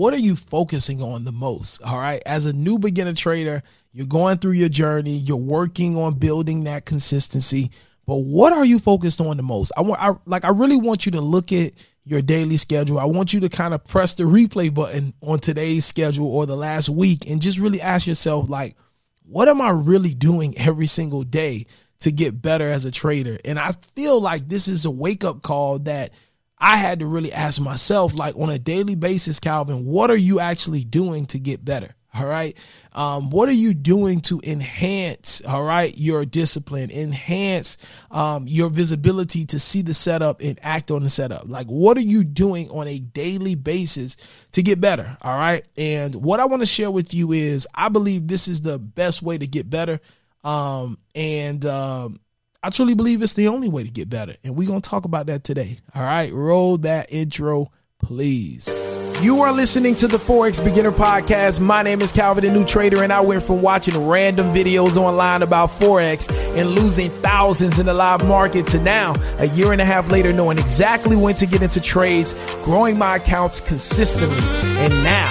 what are you focusing on the most? All right. As a new beginner trader, you're going through your journey, you're working on building that consistency. But what are you focused on the most? I want I like I really want you to look at your daily schedule. I want you to kind of press the replay button on today's schedule or the last week and just really ask yourself like what am I really doing every single day to get better as a trader? And I feel like this is a wake up call that I had to really ask myself, like on a daily basis, Calvin, what are you actually doing to get better? All right. Um, what are you doing to enhance, all right, your discipline, enhance um, your visibility to see the setup and act on the setup? Like, what are you doing on a daily basis to get better? All right. And what I want to share with you is I believe this is the best way to get better. Um, and um, I truly believe it's the only way to get better. And we're going to talk about that today. All right. Roll that intro, please. You are listening to the Forex Beginner Podcast. My name is Calvin, the new trader, and I went from watching random videos online about Forex and losing thousands in the live market to now, a year and a half later, knowing exactly when to get into trades, growing my accounts consistently. And now,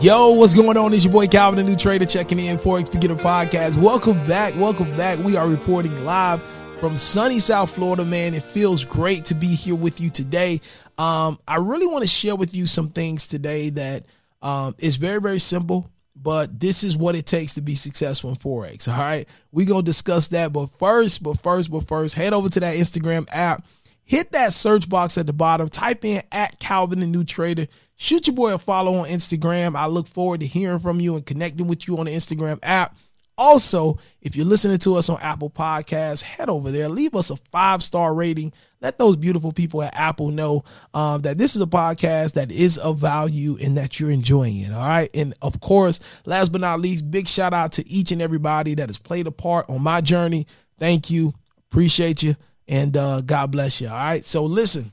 Yo, what's going on? It's your boy Calvin, the new trader, checking in Forex Beginner Podcast. Welcome back. Welcome back. We are reporting live from sunny South Florida, man. It feels great to be here with you today. Um, I really want to share with you some things today that um, is very, very simple, but this is what it takes to be successful in Forex. All right. We're going to discuss that. But first, but first, but first, head over to that Instagram app hit that search box at the bottom, type in at Calvin the New Trader, shoot your boy a follow on Instagram. I look forward to hearing from you and connecting with you on the Instagram app. Also, if you're listening to us on Apple Podcasts, head over there, leave us a five star rating. Let those beautiful people at Apple know um, that this is a podcast that is of value and that you're enjoying it. All right. And of course, last but not least, big shout out to each and everybody that has played a part on my journey. Thank you. Appreciate you and uh, God bless you. All right. So listen,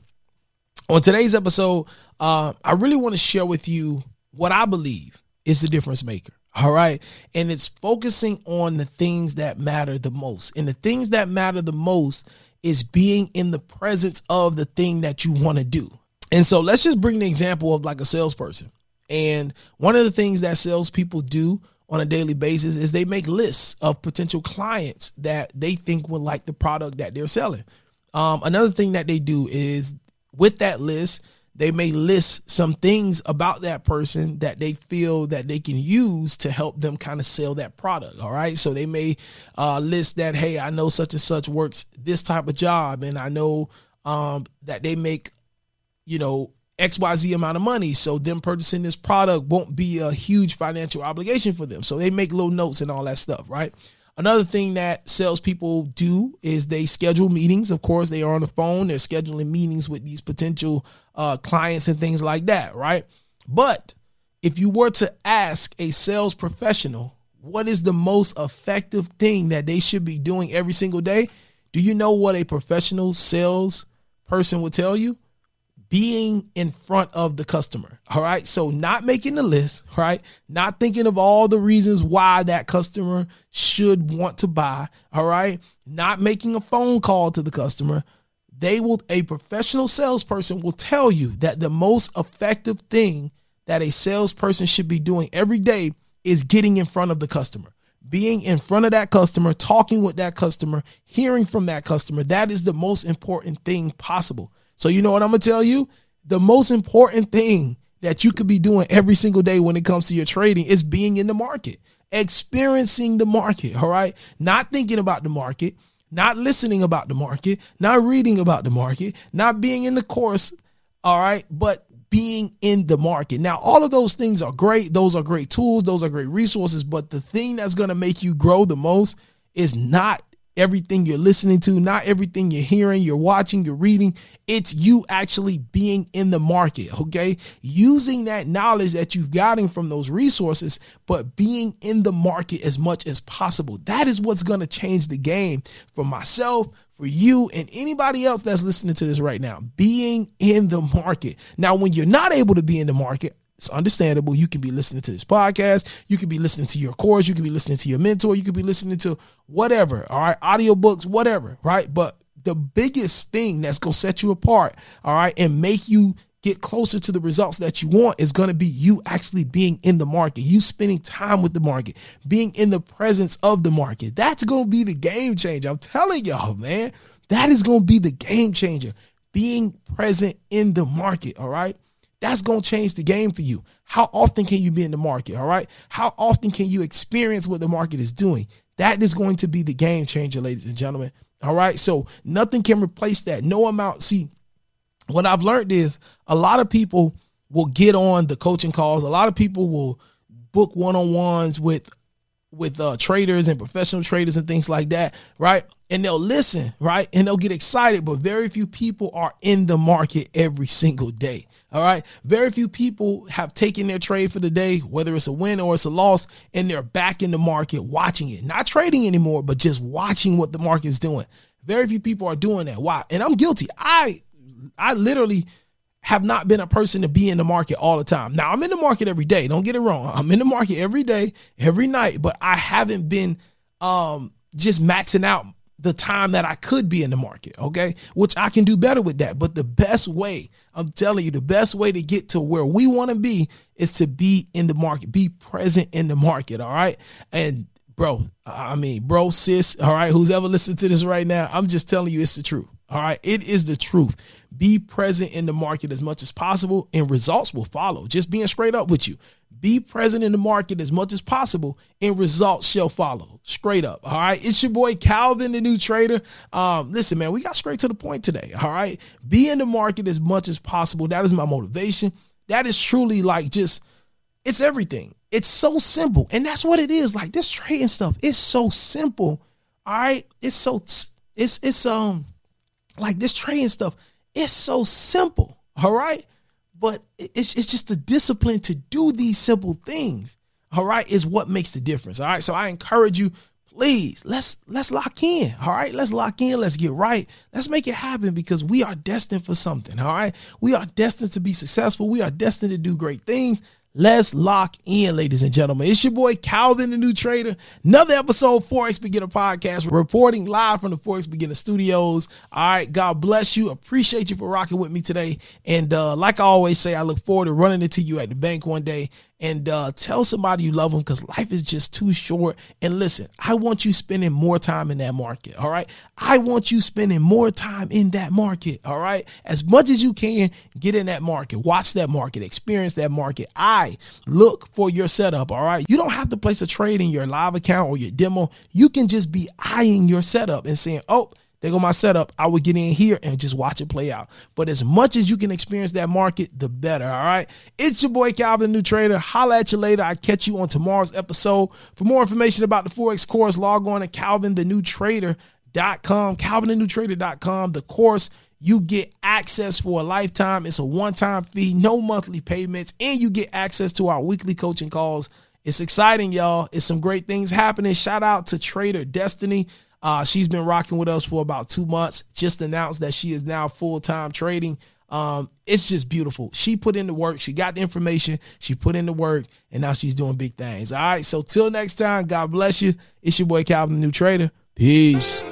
on today's episode, uh, I really want to share with you what I believe is the difference maker. All right. And it's focusing on the things that matter the most. And the things that matter the most is being in the presence of the thing that you want to do. And so let's just bring the example of like a salesperson. And one of the things that salespeople do on a daily basis is they make lists of potential clients that they think will like the product that they're selling. Um, another thing that they do is with that list, they may list some things about that person that they feel that they can use to help them kind of sell that product. All right. So they may uh, list that, hey, I know such and such works this type of job, and I know um, that they make, you know, XYZ amount of money. So them purchasing this product won't be a huge financial obligation for them. So they make little notes and all that stuff, right? Another thing that salespeople do is they schedule meetings. Of course, they are on the phone. They're scheduling meetings with these potential uh, clients and things like that, right? But if you were to ask a sales professional what is the most effective thing that they should be doing every single day, do you know what a professional sales person would tell you? Being in front of the customer. All right. So not making the list, right? Not thinking of all the reasons why that customer should want to buy. All right. Not making a phone call to the customer. They will, a professional salesperson will tell you that the most effective thing that a salesperson should be doing every day is getting in front of the customer. Being in front of that customer, talking with that customer, hearing from that customer, that is the most important thing possible. So you know what I'm gonna tell you? The most important thing that you could be doing every single day when it comes to your trading is being in the market, experiencing the market, all right? Not thinking about the market, not listening about the market, not reading about the market, not being in the course, all right, but being in the market. Now, all of those things are great. Those are great tools, those are great resources, but the thing that's going to make you grow the most is not everything you're listening to, not everything you're hearing, you're watching, you're reading. It's you actually being in the market, okay? Using that knowledge that you've gotten from those resources, but being in the market as much as possible. That is what's to change the game for myself, for you, and anybody else that's listening to this right now. Being in the market. Now, when you're not able to be in the market, it's understandable. You can be listening to this podcast. You could be listening to your course. You could be listening to your mentor. You could be listening to whatever. All right. Audiobooks, whatever. Right. But the biggest thing that's going to set you apart. All right. And make you get closer to the results that you want is going to be you actually being in the market, you spending time with the market, being in the presence of the market. That's going to be the game changer. I'm telling y'all, man, that is going to be the game changer. Being present in the market. All right. That's going to change the game for you. How often can you be in the market? All right. How often can you experience what the market is doing? That is going to be the game changer, ladies and gentlemen. All right. So nothing can replace that. No amount. See, what I've learned is a lot of people will get on the coaching calls. A lot of people will book one on ones with with uh, traders and professional traders and things like that, right? and they'll listen, right? And they'll get excited, but very few people are in the market every single day. All right. Very few people have taken their trade for the day, whether it's a win or it's a loss, and they're back in the market watching it, not trading anymore, but just watching what the market is doing. Very few people are doing that. Why? And I'm guilty. I, I literally have not been a person to be in the market all the time. Now I'm in the market every day. Don't get it wrong. I'm in the market every day, every night, but I haven't been, um, just maxing out the time that I could be in the market, okay? Which I can do better with that. But the best way, I'm telling you, the best way to get to where we want to be is to be in the market, be present in the market, all right? And bro, I mean, bro, sis, all right, who's ever listened to this right now, I'm just telling you it's the truth. All right, it is the truth. Be present in the market as much as possible, and results will follow. Just being straight up with you. Be present in the market as much as possible, and results shall follow. Straight up. All right. It's your boy Calvin, the new trader. Um, listen, man, we got straight to the point today. All right. Be in the market as much as possible. That is my motivation. That is truly like just it's everything. It's so simple. And that's what it is. Like this trading stuff, it's so simple. All right. It's so it's it's um like this trading stuff, it's so simple. All right? But it's, it's just the discipline to do these simple things all right is what makes the difference all right? So i encourage you please let's let's lock in all right? Let's lock in let's get right. Let's make it happen because we are destined for something all right? We are destined to be successful. We are destined to do great things Let's lock in, ladies and gentlemen. It's your boy Calvin, the new trader. Another episode, of Forex Beginner Podcast, reporting live from the Forex Beginner Studios. All right, God bless you. Appreciate you for rocking with me today. And uh, like I always say, I look forward to running into you at the bank one day and uh, tell somebody you love them because life is just too short. And listen, I want you spending more time in that market. All right. I want you spending more time in that market. All right. As much as you can, get in that market, watch that market, experience that market. I look for your setup. All right. You don't have to place a trade in your live account or your demo. You can just be eyeing your setup and saying, oh, there go my setup. I would get in here and just watch it play out. But as much as you can experience that market, the better. All right. It's your boy Calvin, the new trader. Holla at you later. I catch you on tomorrow's episode. For more information about the Forex course, log on to calvinthenewtrader.com. Calvinthenewtrader.com. The course you get access for a lifetime. It's a one-time fee, no monthly payments, and you get access to our weekly coaching calls. It's exciting, y'all. It's some great things happening. Shout out to Trader Destiny. Uh, she's been rocking with us for about two months. Just announced that she is now full time trading. Um, it's just beautiful. She put in the work. She got the information. She put in the work, and now she's doing big things. All right. So till next time, God bless you. It's your boy Calvin, the new trader. Peace.